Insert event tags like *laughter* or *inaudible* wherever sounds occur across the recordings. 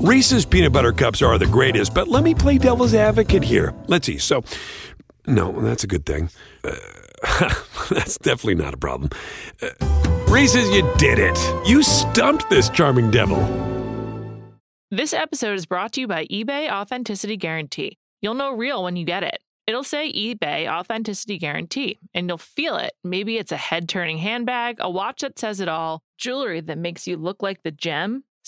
Reese's peanut butter cups are the greatest, but let me play devil's advocate here. Let's see. So, no, that's a good thing. Uh, *laughs* that's definitely not a problem. Uh, Reese's, you did it. You stumped this charming devil. This episode is brought to you by eBay Authenticity Guarantee. You'll know real when you get it. It'll say eBay Authenticity Guarantee, and you'll feel it. Maybe it's a head turning handbag, a watch that says it all, jewelry that makes you look like the gem.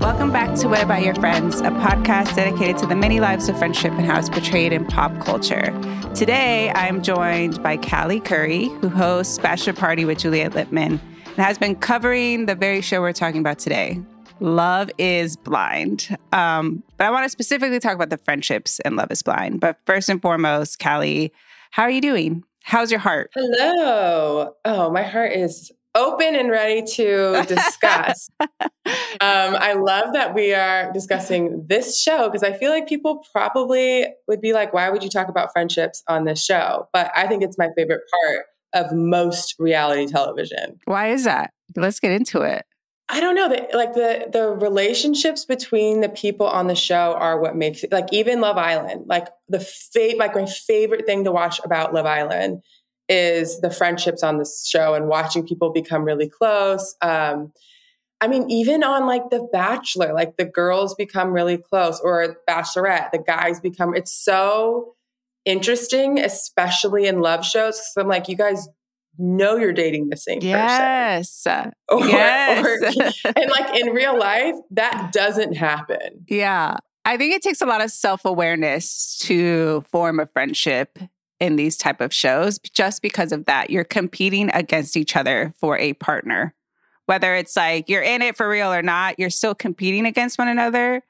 Welcome back to What About Your Friends, a podcast dedicated to the many lives of friendship and how it's portrayed in pop culture. Today, I'm joined by Callie Curry, who hosts Bachelor Party with Juliet Litman and has been covering the very show we're talking about today. Love is Blind. Um, but I want to specifically talk about the friendships in Love is Blind. But first and foremost, Callie, how are you doing? How's your heart? Hello. Oh, my heart is open and ready to discuss. *laughs* um, I love that we are discussing this show because I feel like people probably would be like, why would you talk about friendships on this show? But I think it's my favorite part of most reality television. Why is that? Let's get into it. I don't know that like the the relationships between the people on the show are what makes it like even Love Island like the fate like my favorite thing to watch about Love Island is the friendships on this show and watching people become really close. Um, I mean, even on like The Bachelor, like the girls become really close, or Bachelorette, the guys become. It's so interesting, especially in love shows. Because I'm like, you guys know you're dating the same yes. person. *laughs* Or, yes. Or, *laughs* and like in real life, that doesn't happen. Yeah. I think it takes a lot of self awareness to form a friendship in these type of shows just because of that you're competing against each other for a partner. Whether it's like you're in it for real or not you're still competing against one another.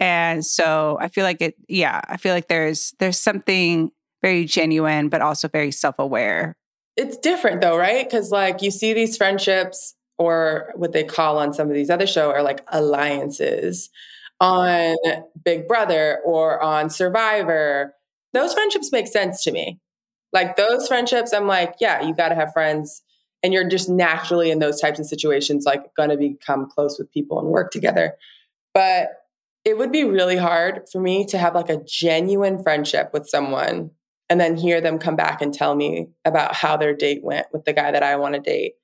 And so i feel like it yeah i feel like there's there's something very genuine but also very self-aware. It's different though right? Because like you see these friendships or what they call on some of these other shows are like alliances on big brother or on survivor those friendships make sense to me. Like those friendships, I'm like, yeah, you got to have friends. And you're just naturally in those types of situations, like going to become close with people and work together. But it would be really hard for me to have like a genuine friendship with someone and then hear them come back and tell me about how their date went with the guy that I want to date.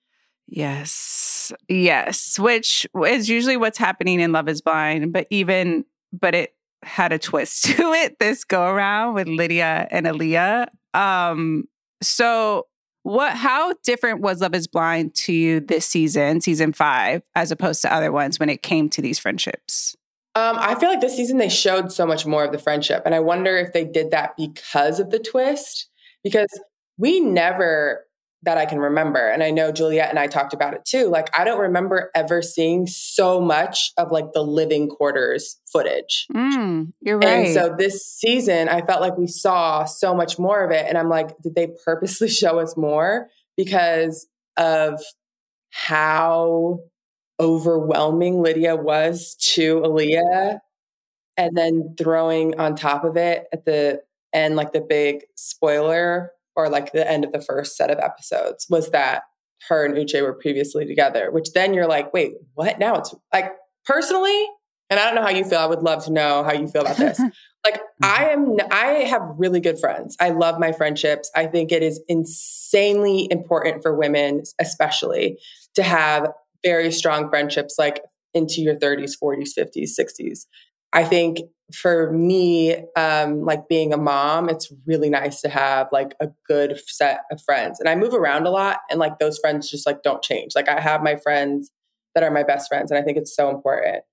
Yes. Yes. Which is usually what's happening in Love is Blind. But even, but it had a twist *laughs* to it this go around with Lydia and Aaliyah. Um, so what how different was Love is Blind to you this season, season five, as opposed to other ones when it came to these friendships? Um, I feel like this season they showed so much more of the friendship. And I wonder if they did that because of the twist. Because we never that I can remember. And I know Juliet and I talked about it too. Like, I don't remember ever seeing so much of like the living quarters footage. Mm, you're right. And so this season, I felt like we saw so much more of it. And I'm like, did they purposely *laughs* show us more because of how overwhelming Lydia was to Aaliyah? And then throwing on top of it at the end, like the big spoiler or like the end of the first set of episodes was that her and Uche were previously together, which then you're like, wait, what? Now it's like personally, and I don't know how you feel. I would love to know how you feel about this. *laughs* like mm-hmm. I am I have really good friends. I love my friendships. I think it is insanely important for women especially to have very strong friendships like into your 30s, 40s, 50s, 60s. I think for me, um, like being a mom, it's really nice to have like a good set of friends. And I move around a lot, and like those friends just like don't change. Like I have my friends that are my best friends, and I think it's so important.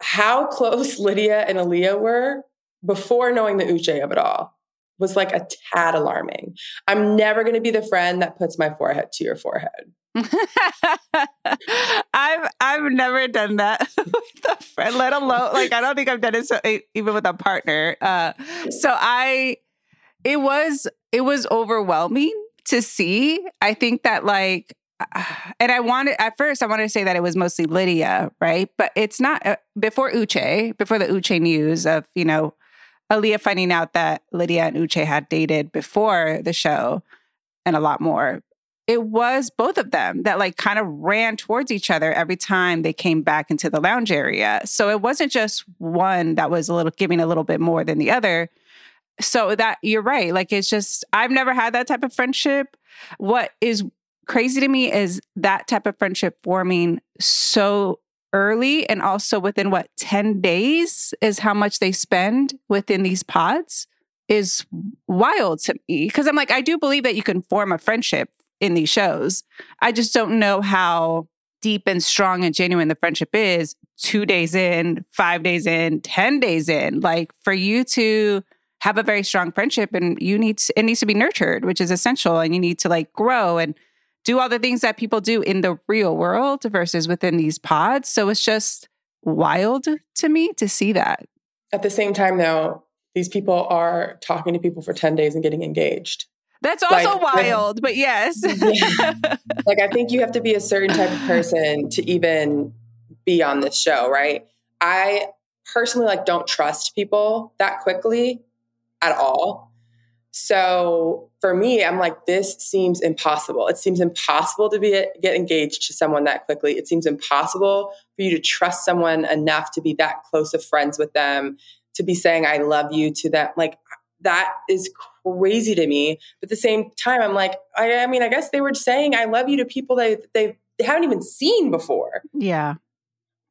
How *laughs* close Lydia and Aaliyah were before knowing the Uche of it all was like a tad alarming. I'm never going to be the friend that puts my forehead to your forehead. *laughs* I've I've never done that *laughs* with a friend, let alone like I don't think I've done it so, even with a partner. Uh, so I, it was it was overwhelming to see. I think that like, *sighs* and I wanted at first I wanted to say that it was mostly Lydia, right? But it's not uh, before Uche, before the Uche news of you know Aaliyah finding out that Lydia and Uche had dated before the show and a lot more it was both of them that like kind of ran towards each other every time they came back into the lounge area. So it wasn't just one that was a little giving a little bit more than the other. So that you're right. Like it's just I've never had that type of friendship. What is crazy to me is that type of friendship forming so early and also within what 10 days is how much they spend within these pods is wild to me because I'm like I do believe that you can form a friendship in these shows. I just don't know how deep and strong and genuine the friendship is two days in, five days in, 10 days in. Like for you to have a very strong friendship and you need to, it needs to be nurtured, which is essential. And you need to like grow and do all the things that people do in the real world versus within these pods. So it's just wild to me to see that. At the same time, though, these people are talking to people for 10 days and getting engaged. That's also like, wild, but yes. yeah. *laughs* Like I think you have to be a certain type of person to even be on this show, right? I personally like don't trust people that quickly at all. So for me, I'm like, this seems impossible. It seems impossible to be get engaged to someone that quickly. It seems impossible for you to trust someone enough to be that close of friends with them, to be saying I love you to them. Like that is crazy to me. But at the same time, I'm like, I, I mean, I guess they were saying I love you to people that they, they haven't even seen before. Yeah.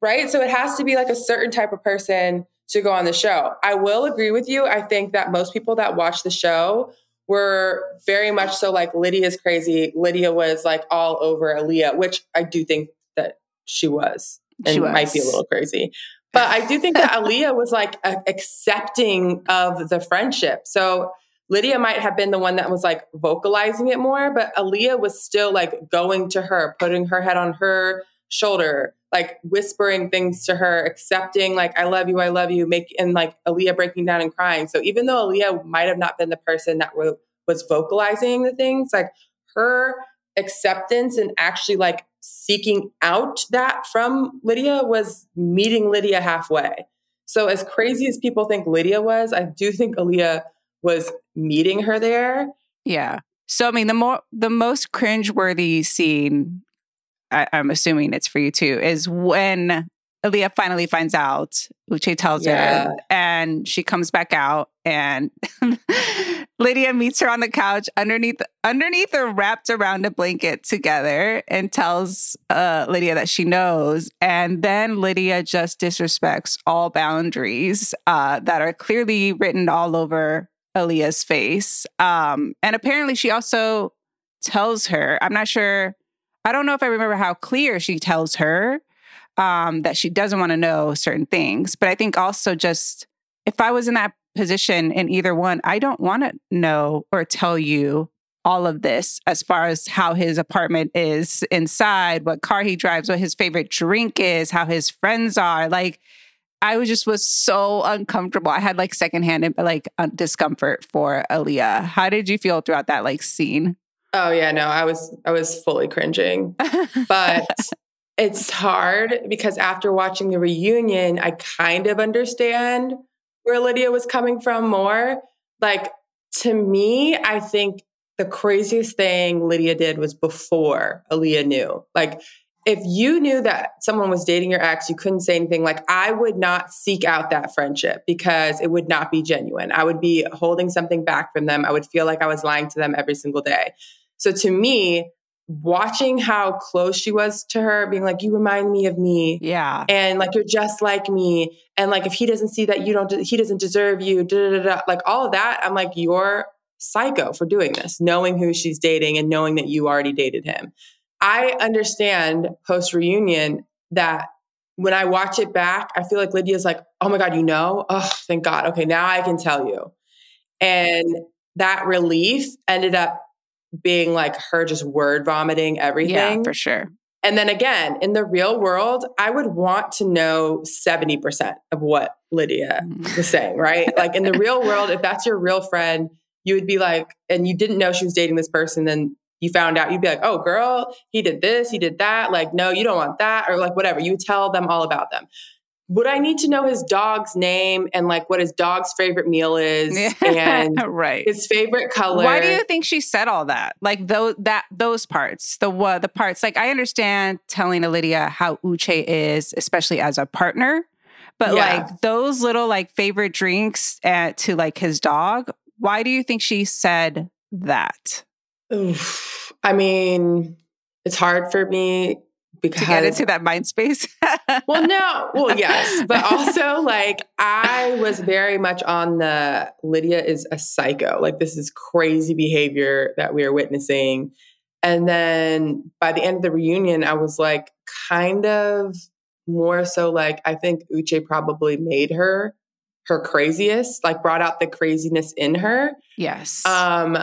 Right. So it has to be like a certain type of person to go on the show. I will agree with you. I think that most people that watch the show were very much so like Lydia's crazy. Lydia was like all over Aaliyah, which I do think that she was and she was. might be a little crazy. But I do think that Aaliyah was like accepting of the friendship. So Lydia might have been the one that was like vocalizing it more, but Aaliyah was still like going to her, putting her head on her shoulder, like whispering things to her, accepting like "I love you, I love you," make and like Aaliyah breaking down and crying. So even though Aaliyah might have not been the person that w- was vocalizing the things, like her acceptance and actually like seeking out that from Lydia was meeting Lydia halfway. So as crazy as people think Lydia was, I do think Aaliyah was meeting her there. Yeah. So I mean, the more the most cringeworthy scene, I, am assuming it's for you too, is when Aaliyah finally finds out. Uche tells yeah. her, and she comes back out, and *laughs* Lydia meets her on the couch underneath underneath or wrapped around a blanket together, and tells uh, Lydia that she knows. And then Lydia just disrespects all boundaries uh, that are clearly written all over Aaliyah's face. Um, and apparently, she also tells her, I'm not sure, I don't know if I remember how clear she tells her um, that she doesn't want to know certain things. But I think also just if I was in that position in either one, I don't want to know or tell you all of this as far as how his apartment is inside, what car he drives, what his favorite drink is, how his friends are. Like, I was just was so uncomfortable. I had like secondhand uh, like uh, discomfort for Aaliyah. How did you feel throughout that like scene? Oh yeah, no, I was I was fully cringing. But *laughs* it's hard because after watching the reunion, I kind of understand where Lydia was coming from more. Like to me, I think the craziest thing Lydia did was before Aaliyah knew. Like, if you knew that someone was dating your ex, you couldn't say anything. Like, I would not seek out that friendship because it would not be genuine. I would be holding something back from them. I would feel like I was lying to them every single day. So, to me, watching how close she was to her, being like, You remind me of me. Yeah. And like, you're just like me. And like, if he doesn't see that you don't, he doesn't deserve you, da, da, da, like all of that, I'm like, You're psycho for doing this, knowing who she's dating and knowing that you already dated him. I understand post reunion that when I watch it back, I feel like Lydia's like, oh my God, you know? Oh, thank God. Okay, now I can tell you. And that relief ended up being like her just word vomiting everything. Yeah, for sure. And then again, in the real world, I would want to know 70% of what Lydia mm. was saying, right? like in the real world, if that's your real friend, you would be like, and you didn't know she was dating this person, then you found out, you'd be like, oh, girl, he did this, he did that. Like, no, you don't want that, or like whatever. You tell them all about them. Would I need to know his dog's name and like what his dog's favorite meal is and *laughs* right. his favorite color? Why do you think she said all that? Like those that those parts, the what the parts. Like I understand telling Lydia how Uche is, especially as a partner, but yeah. like those little like favorite drinks at, to like his dog. Why do you think she said that? Oof. I mean, it's hard for me because to get into that mind space. *laughs* well, no, well, yes, but also like I was very much on the Lydia is a psycho. Like this is crazy behavior that we are witnessing. And then by the end of the reunion, I was like kind of more so like I think Uche probably made her her craziest, like brought out the craziness in her. Yes. Um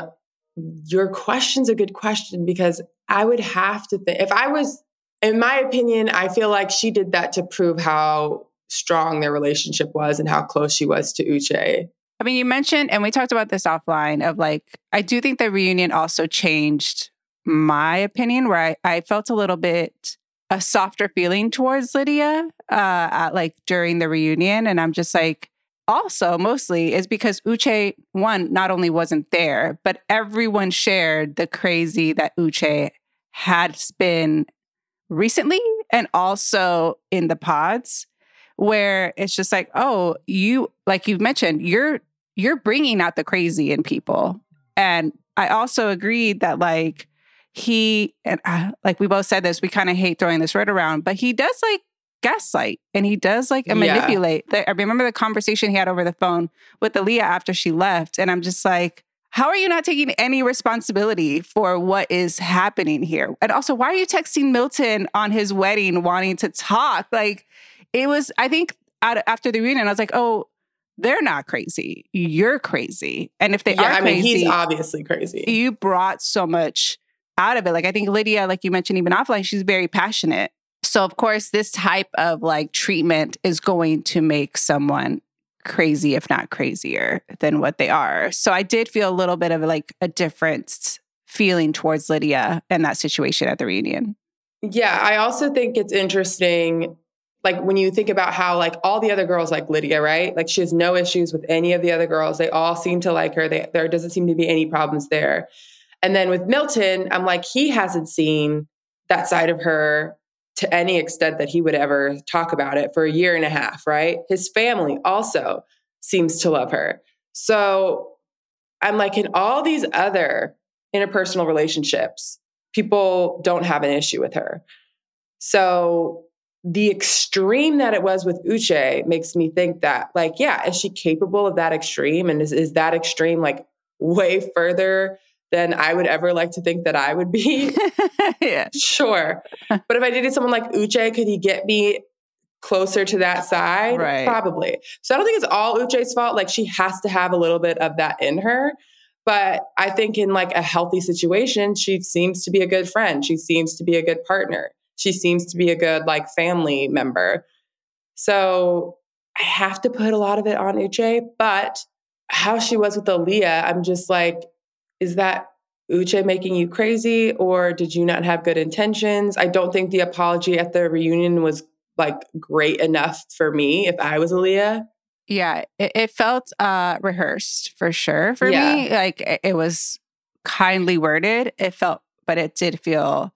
your question's a good question because I would have to think if I was, in my opinion, I feel like she did that to prove how strong their relationship was and how close she was to Uche. I mean, you mentioned, and we talked about this offline of like, I do think the reunion also changed my opinion, where I, I felt a little bit a softer feeling towards Lydia, uh, at, like during the reunion. And I'm just like, also mostly is because Uche, one, not only wasn't there, but everyone shared the crazy that Uche had been recently and also in the pods where it's just like oh you like you've mentioned you're you're bringing out the crazy in people. And i also agreed that like he and uh, like we both said this we kind of hate throwing this word around but he does like gaslight and he does like yeah. manipulate. I remember the conversation he had over the phone with Aaliyah after she left. And I'm just like, how are you not taking any responsibility for what is happening here? And also, why are you texting Milton on his wedding wanting to talk? Like, it was, I think, after the reunion, I was like, oh, they're not crazy. You're crazy. And if they yeah, are crazy, I mean, he's obviously crazy. You brought so much out of it. Like, I think Lydia, like you mentioned, even offline, she's very passionate so, of course, this type of like treatment is going to make someone crazy, if not crazier than what they are. So, I did feel a little bit of like a different feeling towards Lydia in that situation at the reunion. Yeah, I also think it's interesting like when you think about how like all the other girls like Lydia, right? Like she has no issues with any of the other girls. They all seem to like her. They, there doesn't seem to be any problems there. And then with Milton, I'm like he hasn't seen that side of her to any extent that he would ever talk about it for a year and a half, right? His family also seems to love her. So I'm like, in all these other interpersonal relationships, people don't have an issue with her. So the extreme that it was with Uche makes me think that, like, yeah, is she capable of that extreme? And is, is that extreme like way further than I would ever like to think that I would be. *laughs* yeah. Sure. But if I dated someone like Uche, could he get me closer to that side? Right. Probably. So I don't think it's all Uche's fault. Like she has to have a little bit of that in her. But I think in like a healthy situation, she seems to be a good friend. She seems to be a good partner. She seems to be a good like family member. So I have to put a lot of it on Uche, but how she was with Aaliyah, I'm just like, is that Uche making you crazy or did you not have good intentions? I don't think the apology at the reunion was like great enough for me if I was Aaliyah. Yeah, it, it felt uh rehearsed for sure for yeah. me. Like it, it was kindly worded. It felt, but it did feel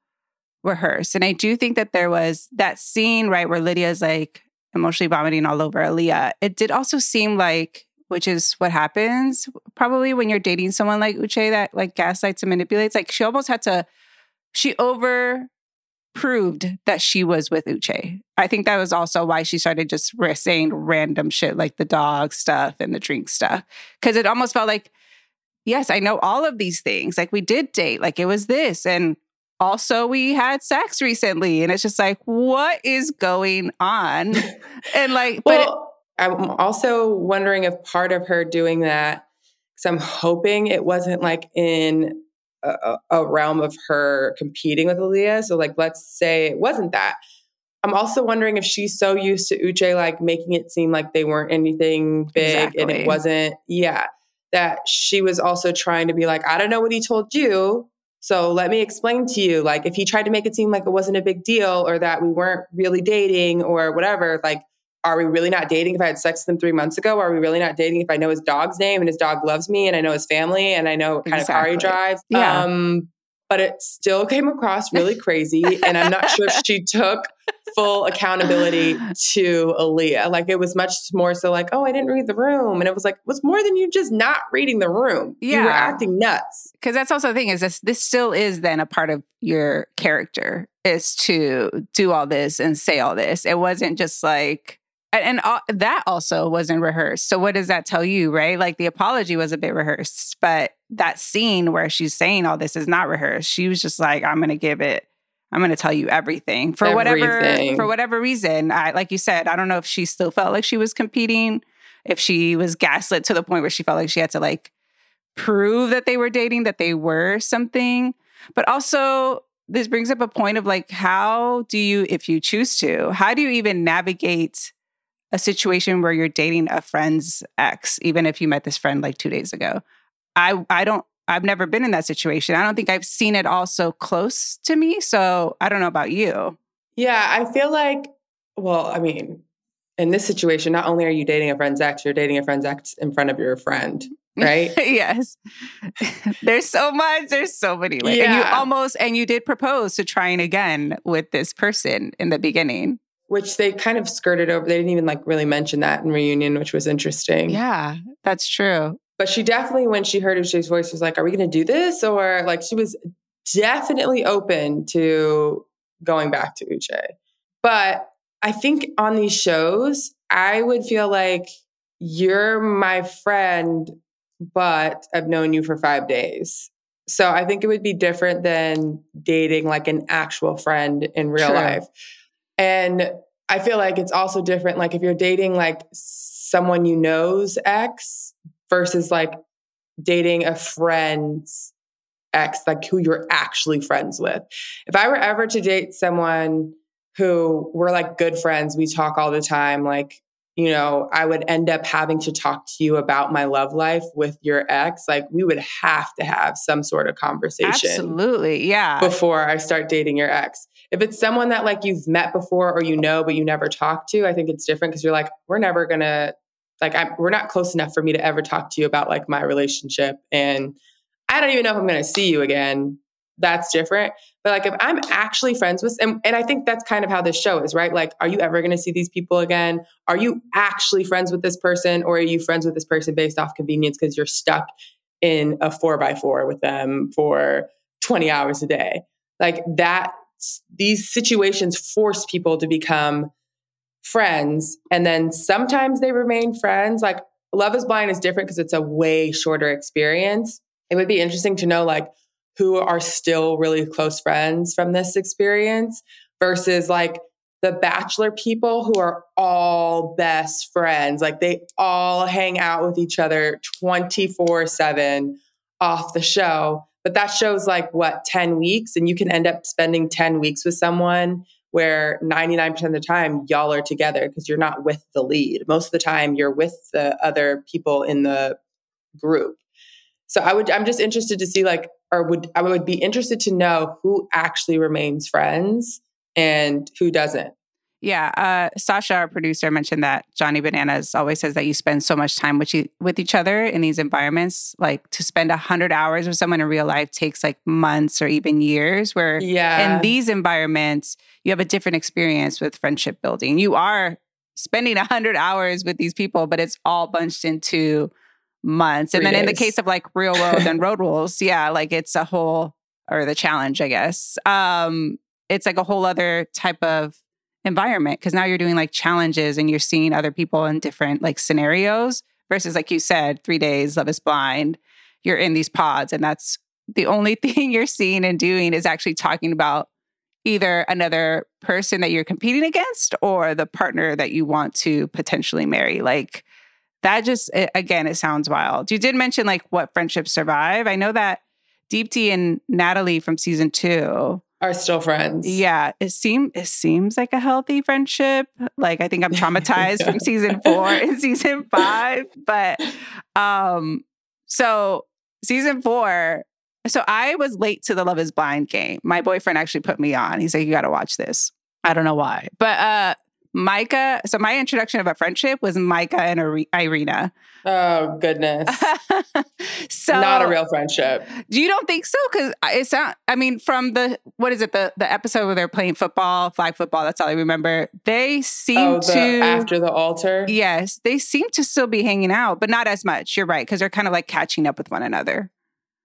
rehearsed. And I do think that there was that scene, right, where Lydia's like emotionally vomiting all over Aaliyah. It did also seem like, which is what happens probably when you're dating someone like Uche that like gaslights and manipulates. Like she almost had to, she over proved that she was with Uche. I think that was also why she started just saying random shit like the dog stuff and the drink stuff. Cause it almost felt like, yes, I know all of these things. Like we did date, like it was this. And also we had sex recently. And it's just like, what is going on? *laughs* and like, well, but it, I'm also wondering if part of her doing that, because I'm hoping it wasn't like in a, a realm of her competing with Aaliyah. So, like, let's say it wasn't that. I'm also wondering if she's so used to Uche like making it seem like they weren't anything big exactly. and it wasn't, yeah, that she was also trying to be like, I don't know what he told you. So let me explain to you. Like, if he tried to make it seem like it wasn't a big deal or that we weren't really dating or whatever, like, are we really not dating if I had sex with him three months ago? Are we really not dating if I know his dog's name and his dog loves me and I know his family and I know what kind exactly. of car he drives? Yeah. Um, but it still came across really crazy. and I'm not sure if she *laughs* took full accountability to Aaliyah. Like it was much more so like, oh, I didn't read the room. And it was like, it was more than you just not reading the room. Yeah. You were acting nuts. Because that's also the thing is this this still is then a part of your character is to do all this and say all this. It wasn't just like and that also wasn't rehearsed. So what does that tell you, right? Like the apology was a bit rehearsed, but that scene where she's saying all this is not rehearsed. She was just like, "I'm going to give it. I'm going to tell you everything for everything. whatever for whatever reason." I like you said, I don't know if she still felt like she was competing, if she was gaslit to the point where she felt like she had to like prove that they were dating, that they were something. But also, this brings up a point of like, how do you, if you choose to, how do you even navigate? A situation where you're dating a friend's ex, even if you met this friend like two days ago. I I don't I've never been in that situation. I don't think I've seen it all so close to me. So I don't know about you. Yeah, I feel like, well, I mean, in this situation, not only are you dating a friend's ex, you're dating a friend's ex in front of your friend, right? *laughs* yes. *laughs* There's so much. There's so many ways. Yeah. And you almost, and you did propose to trying again with this person in the beginning which they kind of skirted over. They didn't even like really mention that in reunion, which was interesting. Yeah, that's true. But she definitely, when she heard Uche's voice, was like, "Are we going to do this?" Or like she was definitely open to going back to Uche. But I think on these shows, I would feel like you're my friend, but I've known you for five days. So I think it would be different than dating like an actual friend in real True. life. And I feel like it's also different. Like if you're dating like someone you know's ex versus like dating a friend's ex, like who you're actually friends with. If I were ever to date someone who we're like good friends, we talk all the time, like you know, I would end up having to talk to you about my love life with your ex, like we would have to have some sort of conversation. Absolutely. Yeah. Before I start dating your ex. If it's someone that like you've met before or you know, but you never talk to, I think it's different because you're like, we're never to, like, I'm, we're not close enough for me to ever talk to you about like my relationship. And I don't even know if I'm to see you again that's different. But like if I'm actually friends with and, and I think that's kind of how this show is, right? Like, are you ever gonna see these people again? Are you actually friends with this person or are you friends with this person based off convenience because you're stuck in a four by four with them for 20 hours a day? Like that these situations force people to become friends and then sometimes they remain friends. Like Love is Blind is different because it's a way shorter experience. It would be interesting to know like who are still really close friends from this experience versus like the bachelor people who are all best friends. Like they all hang out with each other 24 7 off the show. But that show's like what, 10 weeks? And you can end up spending 10 weeks with someone where 99% of the time y'all are together because you're not with the lead. Most of the time you're with the other people in the group. So I would I'm just interested to see like or would I would be interested to know who actually remains friends and who doesn't. Yeah, uh, Sasha, our producer, mentioned that Johnny Bananas always says that you spend so much time with, you, with each other in these environments. Like to spend 100 hours with someone in real life takes like months or even years, where Yeah. in these environments, you have a different experience with friendship building. You are spending 100 hours with these people, but it's all bunched into months. And Three then in the case of like real world and road rules, yeah, like it's a whole, or the challenge, I guess. Um, it's like a whole other type of environment because now you're doing like challenges and you're seeing other people in different like scenarios versus like you said, three days, love is blind. You're in these pods and that's the only *laughs* thing you're seeing and doing is actually talking about either another person that you're competing against or the partner that you want to potentially marry. Like that just it, again, it sounds wild. You did mention like what friendships survive. I know that Deepti and Natalie from season two. Are still friends. Yeah, it seems it seems like a healthy friendship. Like I think I'm traumatized from *laughs* season four and season five, but um, so season four. So I was late to the Love Is Blind game. My boyfriend actually put me on. He said you got to watch this. I don't know why, but uh, Micah. So my introduction of a friendship was Micah and Irina. Oh goodness. *laughs* so Not a real friendship. you don't think so? Because it's not. I mean, from the what is it? The the episode where they're playing football, flag football. That's all I remember. They seem Oh, the to after the altar. Yes, they seem to still be hanging out, but not as much. You're right because they're kind of like catching up with one another.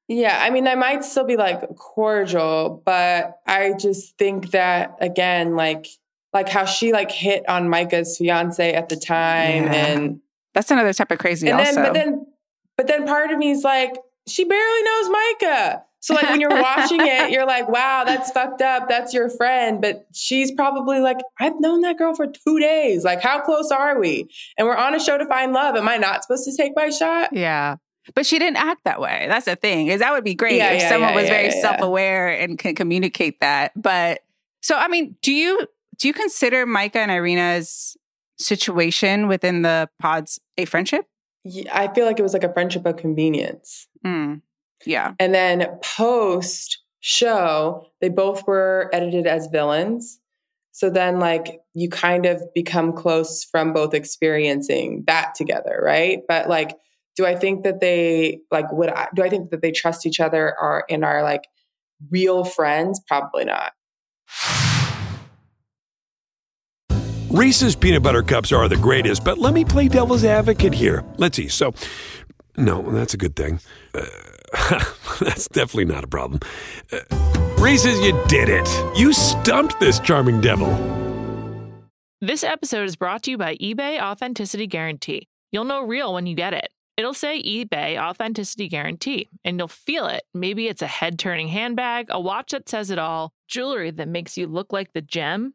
Yeah, I mean, I might still be like cordial, but I just think that again, like like how she like hit on Micah's fiance at the time, Yeah. and That's another type of crazy. and also, then but then but then part of me is like, she barely knows Micah. So like when you're watching it, you're like, wow, that's fucked up. That's your friend, but she's probably like, I've known that girl for two days. Like, how close are we? And we're on a show to find love. Am I not supposed to take my shot? yeah. But she didn't act that way. That's the thing. Is that would be great Yeah, if yeah, someone yeah, was very self-aware and can communicate that. But so I mean, do you do you consider Micah and Irina's situation within the pods a friendship? Yeah, I feel like it was like a friendship of convenience. Mm. Yeah. And then post show, they both were edited as villains. So then, like, you kind of become close from both experiencing that together, right? But, like, do I think that they, like, would I, do I think that they trust each other or and are like real friends? Probably not. Reese's peanut butter cups are the greatest, but let me play devil's advocate here. Let's see. So, no, that's a good thing. Uh, *laughs* that's definitely not a problem. Uh, Reese's, you did it. You stumped this charming devil. This episode is brought to you by eBay Authenticity Guarantee. You'll know real when you get it. It'll say eBay Authenticity Guarantee, and you'll feel it. Maybe it's a head turning handbag, a watch that says it all, jewelry that makes you look like the gem.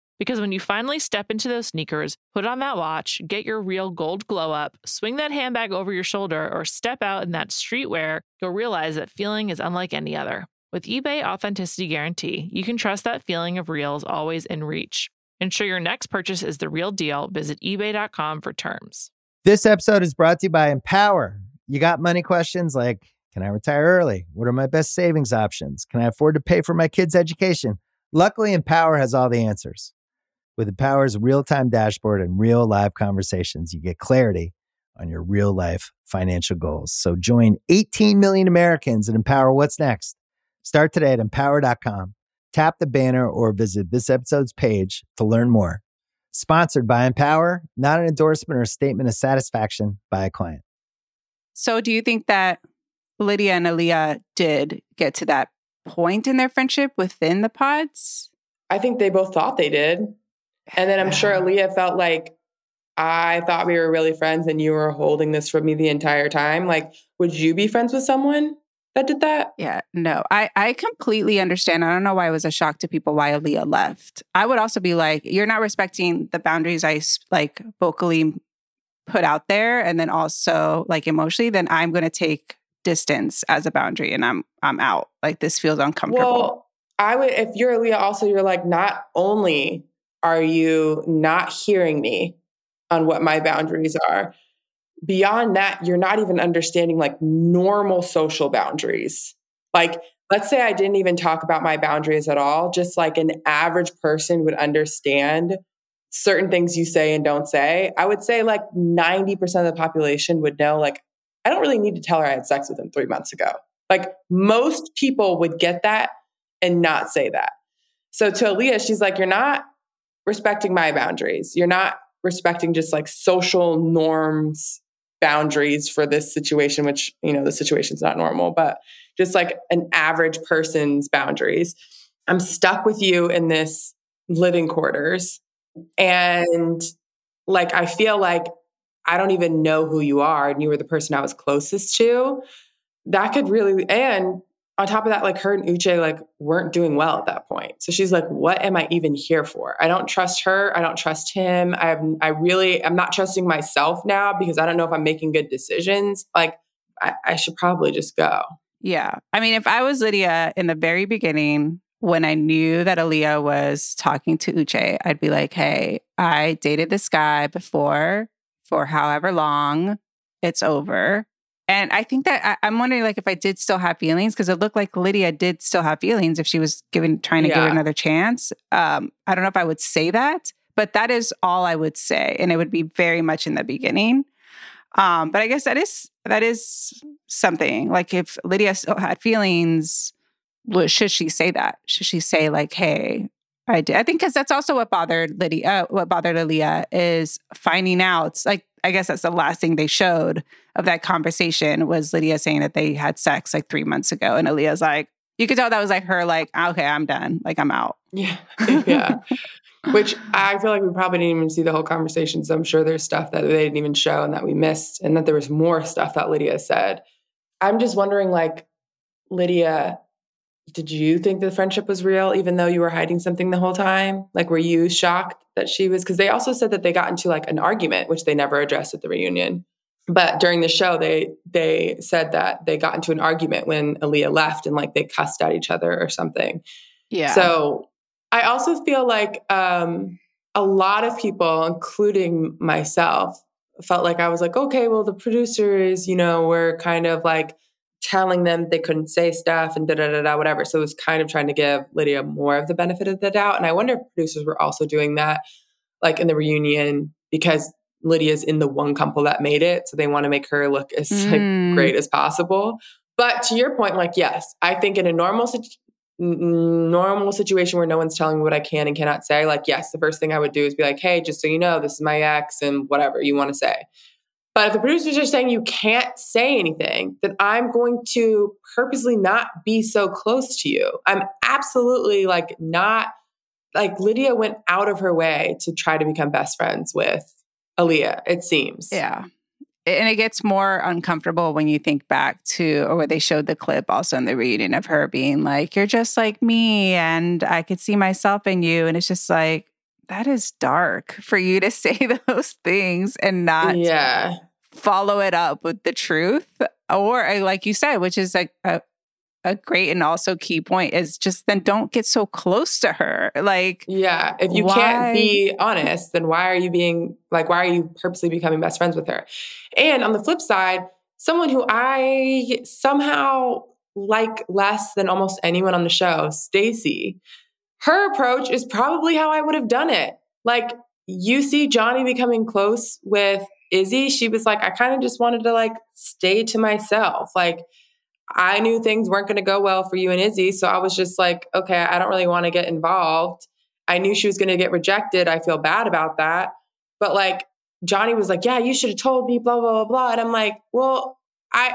Because when you finally step into those sneakers, put on that watch, get your real gold glow up, swing that handbag over your shoulder, or step out in that streetwear, you'll realize that feeling is unlike any other. With eBay Authenticity Guarantee, you can trust that feeling of real is always in reach. Ensure your next purchase is the real deal. Visit eBay.com for terms. This episode is brought to you by Empower. You got money questions like Can I retire early? What are my best savings options? Can I afford to pay for my kids' education? Luckily, Empower has all the answers. With Empower's real time dashboard and real live conversations, you get clarity on your real life financial goals. So join 18 million Americans and empower what's next. Start today at empower.com. Tap the banner or visit this episode's page to learn more. Sponsored by Empower, not an endorsement or a statement of satisfaction by a client. So do you think that Lydia and Aaliyah did get to that point in their friendship within the pods? I think they both thought they did. And then I'm sure Aaliyah felt like, I thought we were really friends and you were holding this from me the entire time. Like, would you be friends with someone? that did that? Yeah, no, I, I completely understand. I don't know why it was a shock to people why Aaliyah left. I would also be like, you're not respecting the boundaries I like vocally put out there, and then also like emotionally. Then I'm going to take distance as a boundary, and I'm I'm out. Like this feels uncomfortable. Well, I would if you're Aaliyah. Also, you're like, not only are you not hearing me on what my boundaries are, beyond that, you're not even understanding like normal social boundaries. Like, let's say I didn't even talk about my boundaries at all, just like an average person would understand certain things you say and don't say. I would say like 90% of the population would know, like, I don't really need to tell her I had sex with him three months ago. Like, most people would get that and not say that. So to Aaliyah, she's like, You're not respecting my boundaries. You're not respecting just like social norms boundaries for this situation, which, you know, the situation's not normal, but just like an average person's boundaries. I'm stuck with you in this living quarters. And like, I feel like I don't even know who you are. And you were the person I was closest to. That could really, and on top of that, like her and Uche like weren't doing well at that point. So she's like, what am I even here for? I don't trust her. I don't trust him. I have I really I'm not trusting myself now because I don't know if I'm making good decisions. Like I, I should probably just go. Yeah. I mean, if I was Lydia in the very beginning, when I knew that Aaliyah was talking to Uche, I'd be like, hey, I dated this guy before for however long. It's over. And I think that I, am wondering, like, if I did still have feelings, because it looked like Lydia did still have feelings if she was given trying to yeah. give it another chance. Um, I don't know if I would say that, but that is all I would say, and it would be very much in the beginning. Um, but I guess that is that is something. Like, if Lydia still had feelings, should she say that? Should she say like, "Hey, I did"? I think because that's also what bothered Lydia. Uh, what bothered Aaliyah is finding out, like I guess that's the last thing they showed of that conversation was Lydia saying that they had sex like three months ago. And Aaliyah's like, you could tell that was like her, like, ah, okay, I'm done. Like, I'm out. Yeah. *laughs* yeah. Which I feel like we probably didn't even see the whole conversation. So I'm sure there's stuff that they didn't even show and that we missed, and that there was more stuff that Lydia said. I'm just wondering, like, Lydia, did you think the friendship was real, even though you were hiding something the whole time? Like, were you shocked that she was? Because they also said that they got into like an argument, which they never addressed at the reunion but during the show they they said that they got into an argument when Aaliyah left and like they cussed at each other or something. Yeah. So I also feel like um a lot of people, including myself, felt like I was like, okay, well, the producers, you know, were kind of like telling them they couldn't say stuff and da da da da, whatever. So it was kind of trying to give Lydia more of the benefit of the doubt. And I wonder if producers were also doing that, like in the reunion, because Lydia's in the one couple that made it. So they want to make her look as mm. like, great as possible. But to your point, like, yes, I think in a normal situation, normal situation where no one's telling me what I can and cannot say, like, yes, the first thing I would do is be like, hey, just so you know, this is my ex and whatever you want to say. But if the producers are saying you can't say anything, then I'm going to purposely not be so close to you. I'm absolutely like not like Lydia went out of her way to try to become best friends with Aaliyah, it seems. Yeah. And it gets more uncomfortable when you think back to, or where they showed the clip also in the reading of her being like, You're just like me, and I could see myself in you. And it's just like, that is dark for you to *laughs* say those things and not yeah. follow it up with the truth. Or, like you said, which is like a, a great and also key point is just then don't get so close to her. Like, yeah, if you why? can't be honest, then why are you being like, why are you purposely becoming best friends with her? And on the flip side, someone who I somehow like less than almost anyone on the show, Stacy, her approach is probably how I would have done it. Like, you see Johnny becoming close with Izzy, she was like, I kind of just wanted to like stay to myself. Like, I knew things weren't going to go well for you and Izzy. So I was just like, okay, I don't really want to get involved. I knew she was going to get rejected. I feel bad about that. But like, Johnny was like, yeah, you should have told me, blah, blah, blah, blah. And I'm like, well, I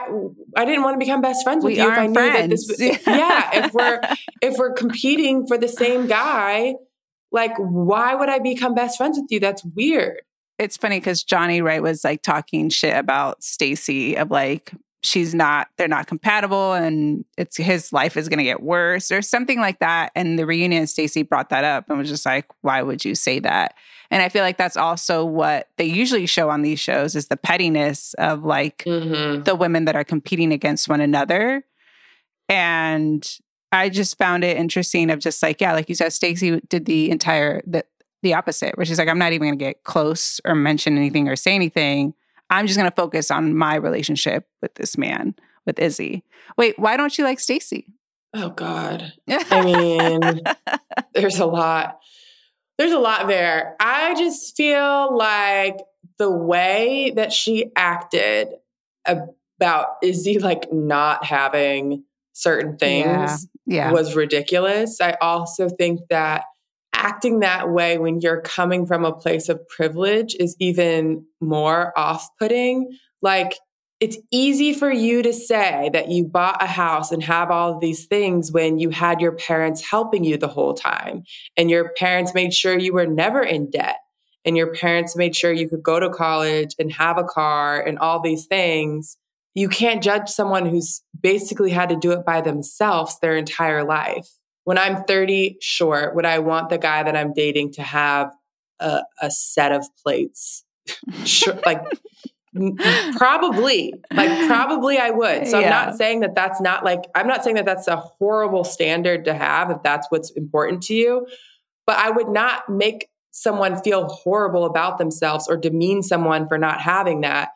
I didn't want to become best friends with we you if I knew friends. that this yeah, if we're if we're competing for the same guy, like why would I become best friends with you? That's weird. It's funny because Johnny Wright was like talking shit about Stacy of like she's not they're not compatible and it's his life is going to get worse or something like that and the reunion Stacy brought that up and was just like why would you say that and I feel like that's also what they usually show on these shows is the pettiness of like Mhm. the women that are competing against one another. And I just found it interesting of just like, yeah, like you said, stacy did the entire the the opposite, where she's like, I'm not even gonna get close or mention anything or say anything. I'm just gonna focus on my relationship with this man, with Izzy. Wait, why don't you like Stacy? Oh God. I mean, *laughs* there's a lot. There's a lot there. I just feel like the way that she acted about Izzy like not having certain things Yeah. yeah. was ridiculous. I also think that acting that way when you're coming from a place of privilege is even more off putting. Like, it's easy for you to say that you bought a house and have all of these things when you had your parents helping you the whole time, and your parents made sure you were never in debt, and your parents made sure you could go to college and have a car and all these things you can't judge someone who's basically had to do it by themselves their entire life. When I'm 30, sure, would I want the guy that I'm dating to have a, a set of plates? *laughs* sure, like probably, like probably I would. So I'm Yeah. not saying that that's not like I'm not saying that that's a horrible standard to have if that's what's important to you, but I would not make someone feel horrible about themselves or demean someone for not having that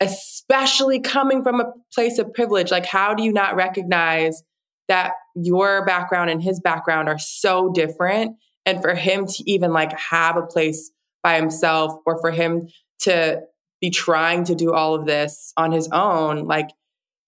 especially coming from a place of privilege. Like, how do you not recognize that your background and his background are so different? And for him to even like have a place by himself or for him to be trying to do all of this on his own, like,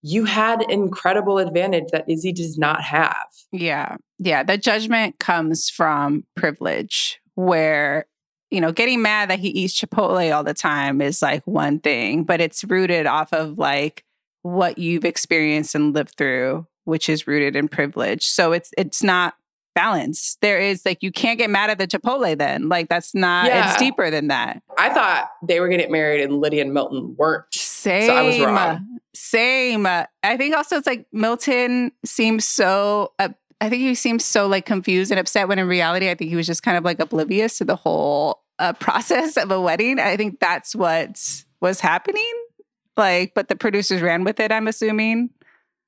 you had incredible advantage that Izzy does not have. Yeah. Yeah. The judgment comes from privilege, where, you know, getting mad that he eats Chipotle all the time is like one thing, but it's rooted off of like what you've experienced and lived through, which is rooted in privilege. So it's it's not balanced. There is like you can't get mad at the Chipotle then. Like that's not Yeah. it's deeper than that. I thought they were going to get married and Lydia and Milton weren't. Same. So I was wrong. Same. I think also it's like Milton seems so. Uh, I think he seems so like confused and upset when in reality, I think he was just kind of like oblivious to the whole uh, *laughs* process of a wedding. I think that's what was happening. Like, but the producers ran with it. I'm assuming.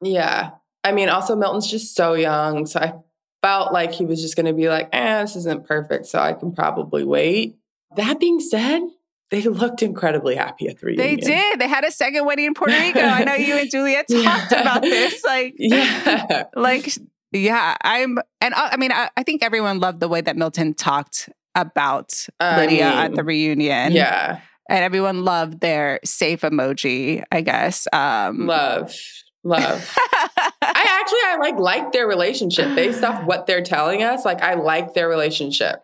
Yeah. I mean, also Milton's just so young. So I felt like he was just going to be like, eh, this isn't perfect. So I can probably wait. That being said, they looked incredibly happy at the They did. They had a second wedding in Puerto Rico. I know you and Juliet *laughs* talked Yeah. about this. *laughs* Like, Yeah. like yeah i'm and i, I mean I, I think everyone loved the way that milton talked about I lydia at the reunion yeah. and everyone loved their safe emoji i guess um Love. Love. *laughs* I actually I like like their relationship based off what they're telling us. Like I like their relationship.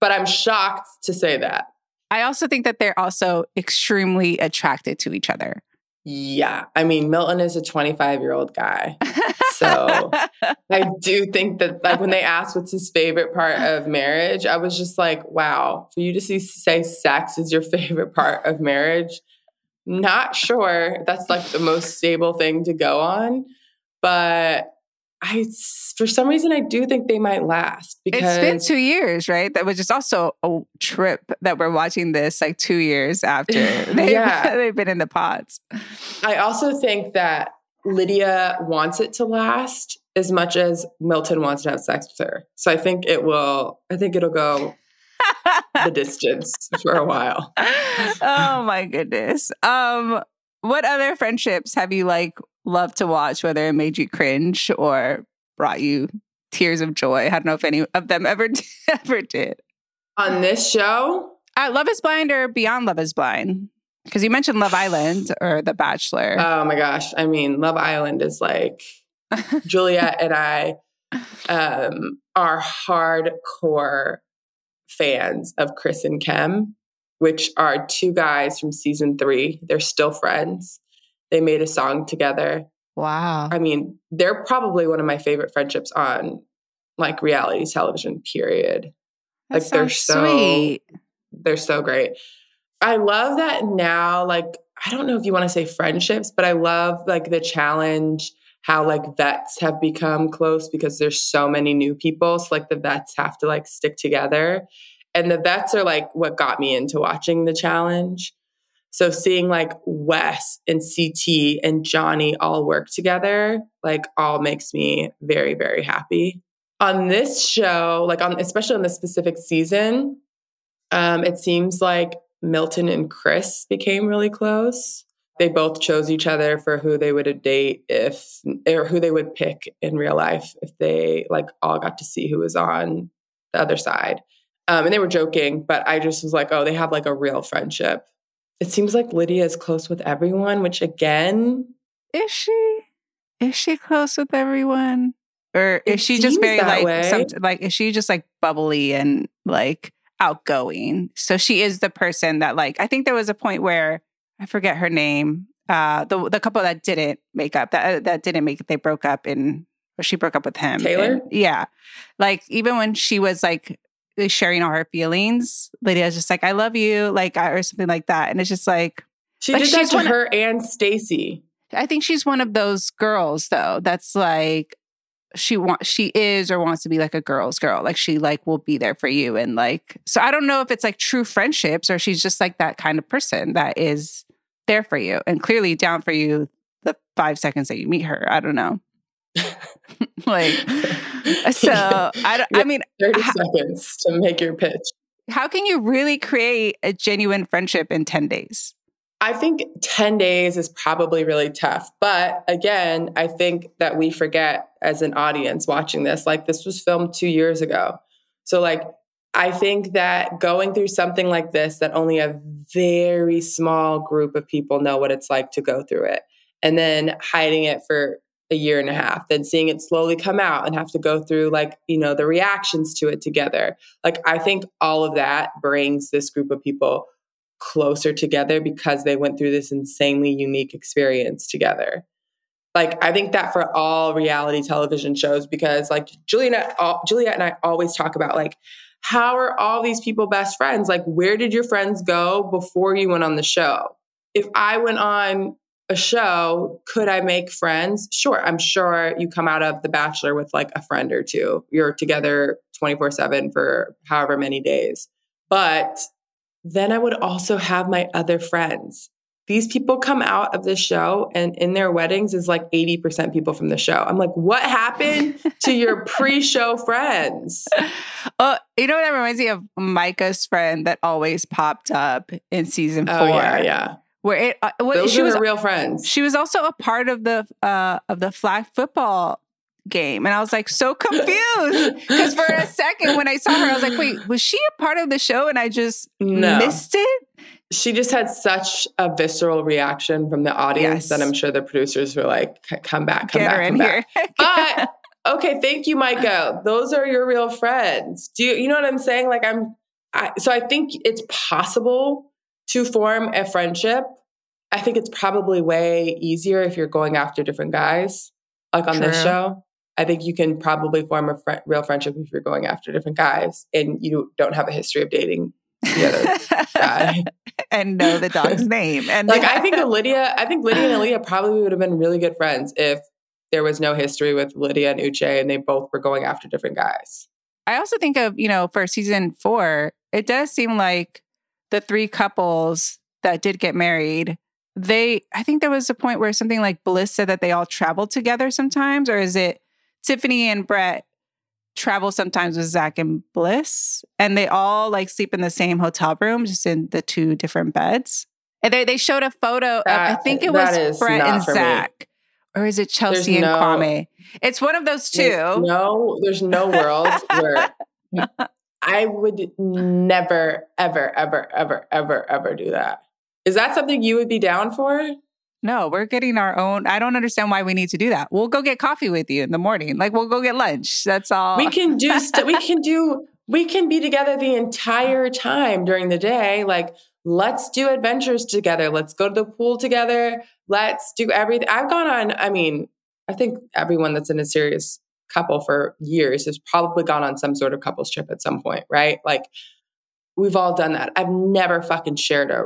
But I'm shocked to say that. I also think that they're also extremely attracted to each other Yeah. I mean, Milton is a 25 year old guy. So *laughs* I do think that like when they asked what's his favorite part of marriage, I was just like, wow, for you to see say sex is your favorite part of marriage. Not sure that's like the most stable thing to go on, but I for some reason I do think they might last because it's been two years right that was just also a trip that we're watching this like two years after *laughs* they've, Yeah. *laughs* they've been in the pods I also think that Lydia wants it to last as much as Milton wants to have sex with her. So I think it will I think it'll go the distance *laughs* for a while. oh my goodness. Um, what other friendships have you like loved to watch, whether it made you cringe or brought you tears of joy? I don't know if any of them ever *laughs* ever did. On this show, Uh, Love is Blind or Beyond Love is Blind? Because you mentioned Love Island *sighs* or The Bachelor. oh my gosh, I mean, Love Island is like *laughs* Juliet and I um, are hardcore fans of Chris and Kem, which are two guys from season three. They're still friends. They made a song together. wow. I mean, they're probably one of my favorite friendships on like reality television, period. That like, they're so- sweet. They're so great. I love that now, like, I don't know if you want to say friendships, but I love like the challenge how like vets have become close because there's so many new people. So like the vets have to like stick together. And the vets are like what got me into watching the challenge. So seeing like Wes and CT and Johnny all work together, like all makes me very, very happy. On this show, like on especially on this specific season, um, it seems like Milton and Chris became really close. They both chose each other for who they would date if or who they would pick in real life if they like all got to see who was on the other side. Um, and they were joking but i just was like oh they have like a real friendship it seems like lydia is close with everyone which again is she is she close with everyone or is she just very like some, like is she just like bubbly and like outgoing so she is the person that like i think there was a point where I forget her name. Uh, the the couple that didn't make up that that didn't make it, they broke up and or she broke up with him. Taylor, and, yeah. Like even when she was like sharing all her feelings, Lydia's just like, "I love you," like uh, or something like that, and it's just like she did that to her of, and Stacy. I think she's one of those girls though. That's like she wants she is or wants to be like a girl's girl like she like will be there for you and like so i don't know if it's like true friendships or she's just like that kind of person that is there for you and clearly down for you the five seconds that you meet her. I don't know. *laughs* like, so I, I mean, 30 how, seconds to make your pitch. How can you really create a genuine friendship in 10 days? I think 10 days is probably really tough. But again, I think that we forget as an audience watching this, like this was filmed two years ago. So, like, I think that going through something like this, that only a very small group of people know what it's like to go through it, and then hiding it for a year and a half, then seeing it slowly come out and have to go through like, you know, the reactions to it together. Like, I think all of that brings this group of people closer together because they went through this insanely unique experience together. Like, I think that for all reality television shows, because like Juliet, uh, Juliet and I always talk about like, how are all these people best friends? Like, where did your friends go before you went on the show? If I went on a show, could I make friends? Sure. I'm sure you come out of The Bachelor with like a friend or two. You're together 24 7 for however many days. But then I would also have my other friends these people come out of the show and in their weddings is like 80% people from the show. I'm like, what happened to your *laughs* pre-show friends? Oh, you know what that reminds me of Micah's friend that always popped up in season four. Oh, yeah, yeah. Where it uh, Those she are was real friends. She was also a part of the uh of the flag football game. And I was like so confused *laughs* because for a second when I saw her, I was like, wait, was she a part of the show? And I just no. missed it. She just had such a visceral reaction from the audience yes. that I'm sure the producers were like, come back, come Get back, come back. *laughs* but okay, thank you, Micah. Those are your real friends. Do you, you know what I'm saying? Like I'm, I, so I think it's possible to form a friendship. I think it's probably way easier if you're going after different guys, like on True. this show. I think you can probably form a fr- real friendship if you're going after different guys and you don't have a history of dating the other guy. *laughs* and know the dog's *laughs* name. And like *laughs* I think Lydia, I think Lydia and Aaliyah probably would have been really good friends if there was no history with Lydia and Uche and they both were going after different guys. I also think of, you know, for season four, it does seem like the three couples that did get married, they I think there was a point where something like Bliss said that they all traveled together sometimes, or is it Tiffany and Brett travel sometimes with Zach and Bliss, and they all like sleep in the same hotel room, just in the two different beds. And they, they showed a photo that, of, I think it was Brett and Zach. Me. Or is it Chelsea there's and no, Kwame? It's one of those two. No, there's no world where *laughs* I would never, ever, ever, ever, ever, ever do that. Is that something you would be down for? No, we're getting our own. I don't understand why we need to do that. We'll go get coffee with you in the morning. Like we'll go get lunch. That's all. We can do *laughs* st- we can do we can be together the entire time during the day. Like let's do adventures together. Let's go to the pool together. Let's do everything. I've gone on, I mean, I think everyone that's in a serious couple for years has probably gone on some sort of couples trip at some point, right? Like we've all done that. I've never fucking shared a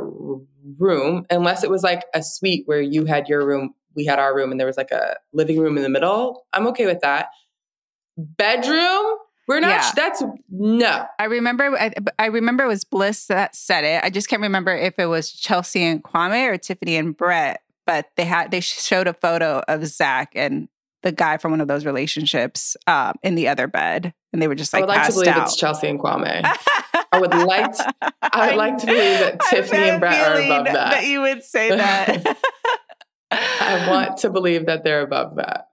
room unless it was like a suite where you had your room, we had our room, and there was like a living room in the middle. I'm okay with that. Bedroom, we're not. Yeah. That's no. I remember. I, I remember it was Bliss that said it. I just can't remember if it was Chelsea and Kwame or Tiffany and Brett. But they had they showed a photo of Zach and the guy from one of those relationships um, in the other bed, and they were just like. I would like to believe out. it's Chelsea and Kwame. *laughs* I would like to, I would like to believe that Tiffany and Brett are above that. That you would say that. *laughs* I want to believe that they're above that.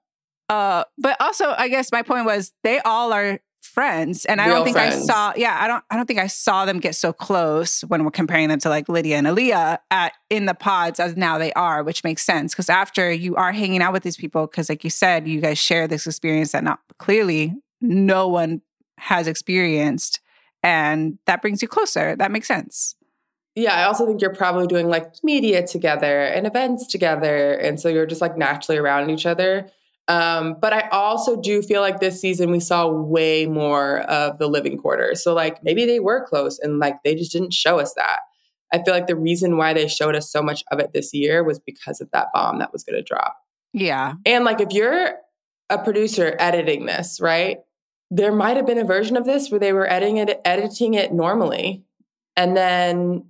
Uh, but also, I guess my point was they all are friends, and I don't Real think I saw. Yeah, I don't. I don't think I saw them get so close when we're comparing them to like Lydia and Aaliyah at in the pods as now they are, which makes sense because after you are hanging out with these people, because like you said, you guys share this experience that not clearly no one has experienced, and that brings you closer. That makes sense. Yeah, I also think you're probably doing like media together and events together. And so you're just like naturally around each other. Um, but I also do feel like this season we saw way more of the living quarters. So like maybe they were close and like they just didn't show us that. I feel like the reason why they showed us so much of it this year was because of that bomb that was going to drop. Yeah, And like if you're a producer editing this, right? There might have been a version of this where they were editing it editing it normally. And then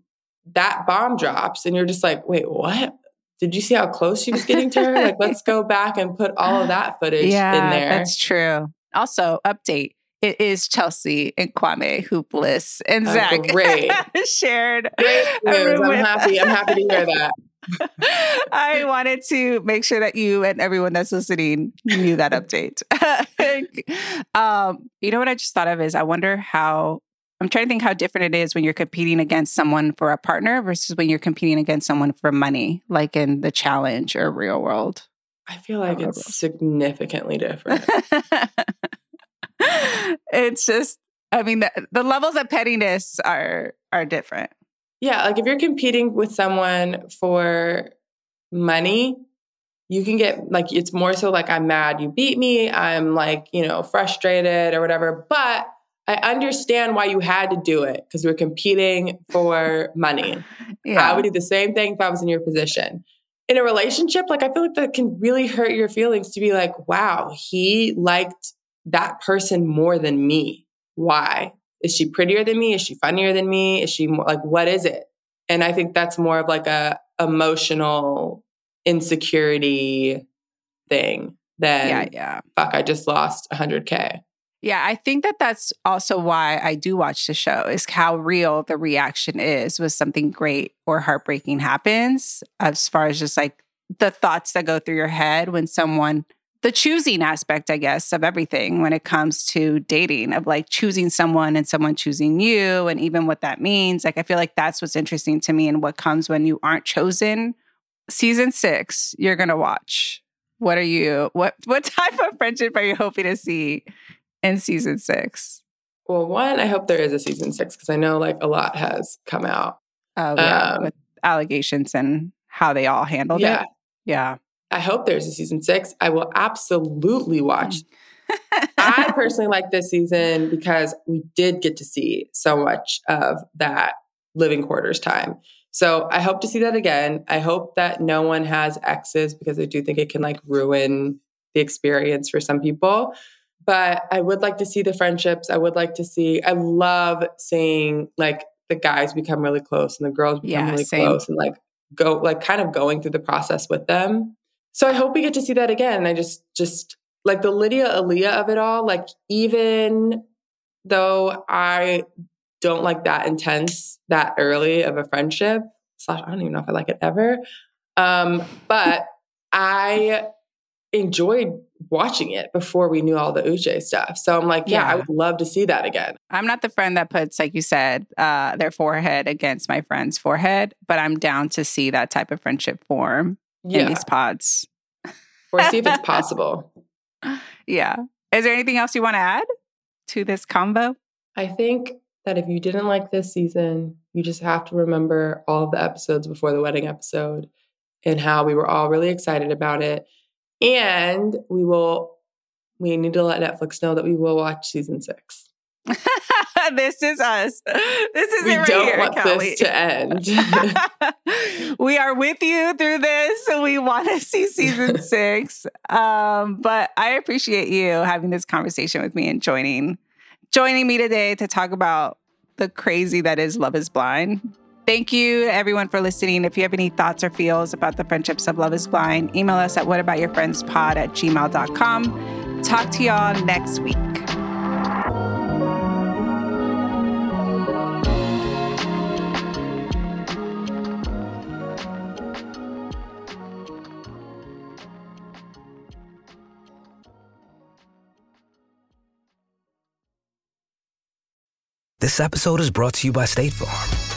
that bomb drops and you're just like, "Wait, what? Did you see how close she was getting to her? like *laughs* let's go back and put all of that footage yeah, in there." that's true. Also, update. It is Chelsea and Kwame who Bliss and Oh, Zach great. *laughs* shared. Great news. I'm happy. I'm happy to hear that. *laughs* I wanted to make sure that you and everyone that's listening knew that update. um, you know what I just thought of is I wonder how I'm trying to think how different it is when you're competing against someone for a partner versus when you're competing against someone for money, like in the challenge or real world. I feel like it's significantly different. *laughs* it's just, I mean, the, the levels of pettiness are are different. Yeah, like if you're competing with someone for money, you can get like it's more so like I'm mad you beat me, I'm like, you know, frustrated or whatever, but I understand why you had to do it because we're competing for *laughs* money. yeah. I would do the same thing if I was in your position. In a relationship, like I feel like that can really hurt your feelings to be like, wow, he liked that person more than me. Why? Is she prettier than me? Is she funnier than me? Is she more like what is it? And I think that's more of like a emotional insecurity thing than yeah, yeah. fuck, I just lost 100K. Yeah, I think that that's also why I do watch the show is how real the reaction is when something great or heartbreaking happens, as far as just like the thoughts that go through your head when someone, the choosing aspect, I guess, of everything when it comes to dating, of like choosing someone and someone choosing you, and even what that means. Like, I feel like that's what's interesting to me and what comes when you aren't chosen. Season six, you're going to watch. What are you, what, *laughs* what type of friendship are you hoping to see? In season six? Well, one, I hope there is a season six because I know like a lot has come out. Oh, yeah, Um, with allegations and how they all handled Yeah. it. Yeah. I hope there's a season six. I will absolutely watch. I *laughs* personally like this season because we did get to see so much of that living quarters time. So I hope to see that again. I hope that no one has exes because I do think it can like ruin the experience for some people. But I would like to see the friendships. I would like to see, I love seeing like the guys become really close and the girls become Yeah, really same. close and like go, like kind of going through the process with them. So I hope we get to see that again. I just, just like the Lydia Aaliyah of it all, like even though I don't like that intense that early of a friendship, slash, I don't even know if I like it ever. Um, but I enjoyed watching it before we knew all the Uche stuff. So I'm like, yeah, I would love to see that again. I'm not the friend that puts, like you said, uh, their forehead against my friend's forehead, but I'm down to see that type of friendship form in these pods. Or see if it's *laughs* possible. Yeah. Is there anything else you want to add to this combo? I think that if you didn't like this season, you just have to remember all of the episodes before the wedding episode and how we were all really excited about it. And we will, we need to let Netflix know that we will watch season six. *laughs* this is us. This is we it right don't here, want Callie. this to end. *laughs* we are with you through this. So we want to see season *laughs* six. Um, but I appreciate you having this conversation with me and joining joining me today to talk about the crazy that is Love is Blind. Thank you everyone for listening. If you have any thoughts or feels about the friendships of Love is Blind, email us at whataboutyourfriendspod at gmail.com. Talk to y'all next week. This episode is brought to you by State Farm.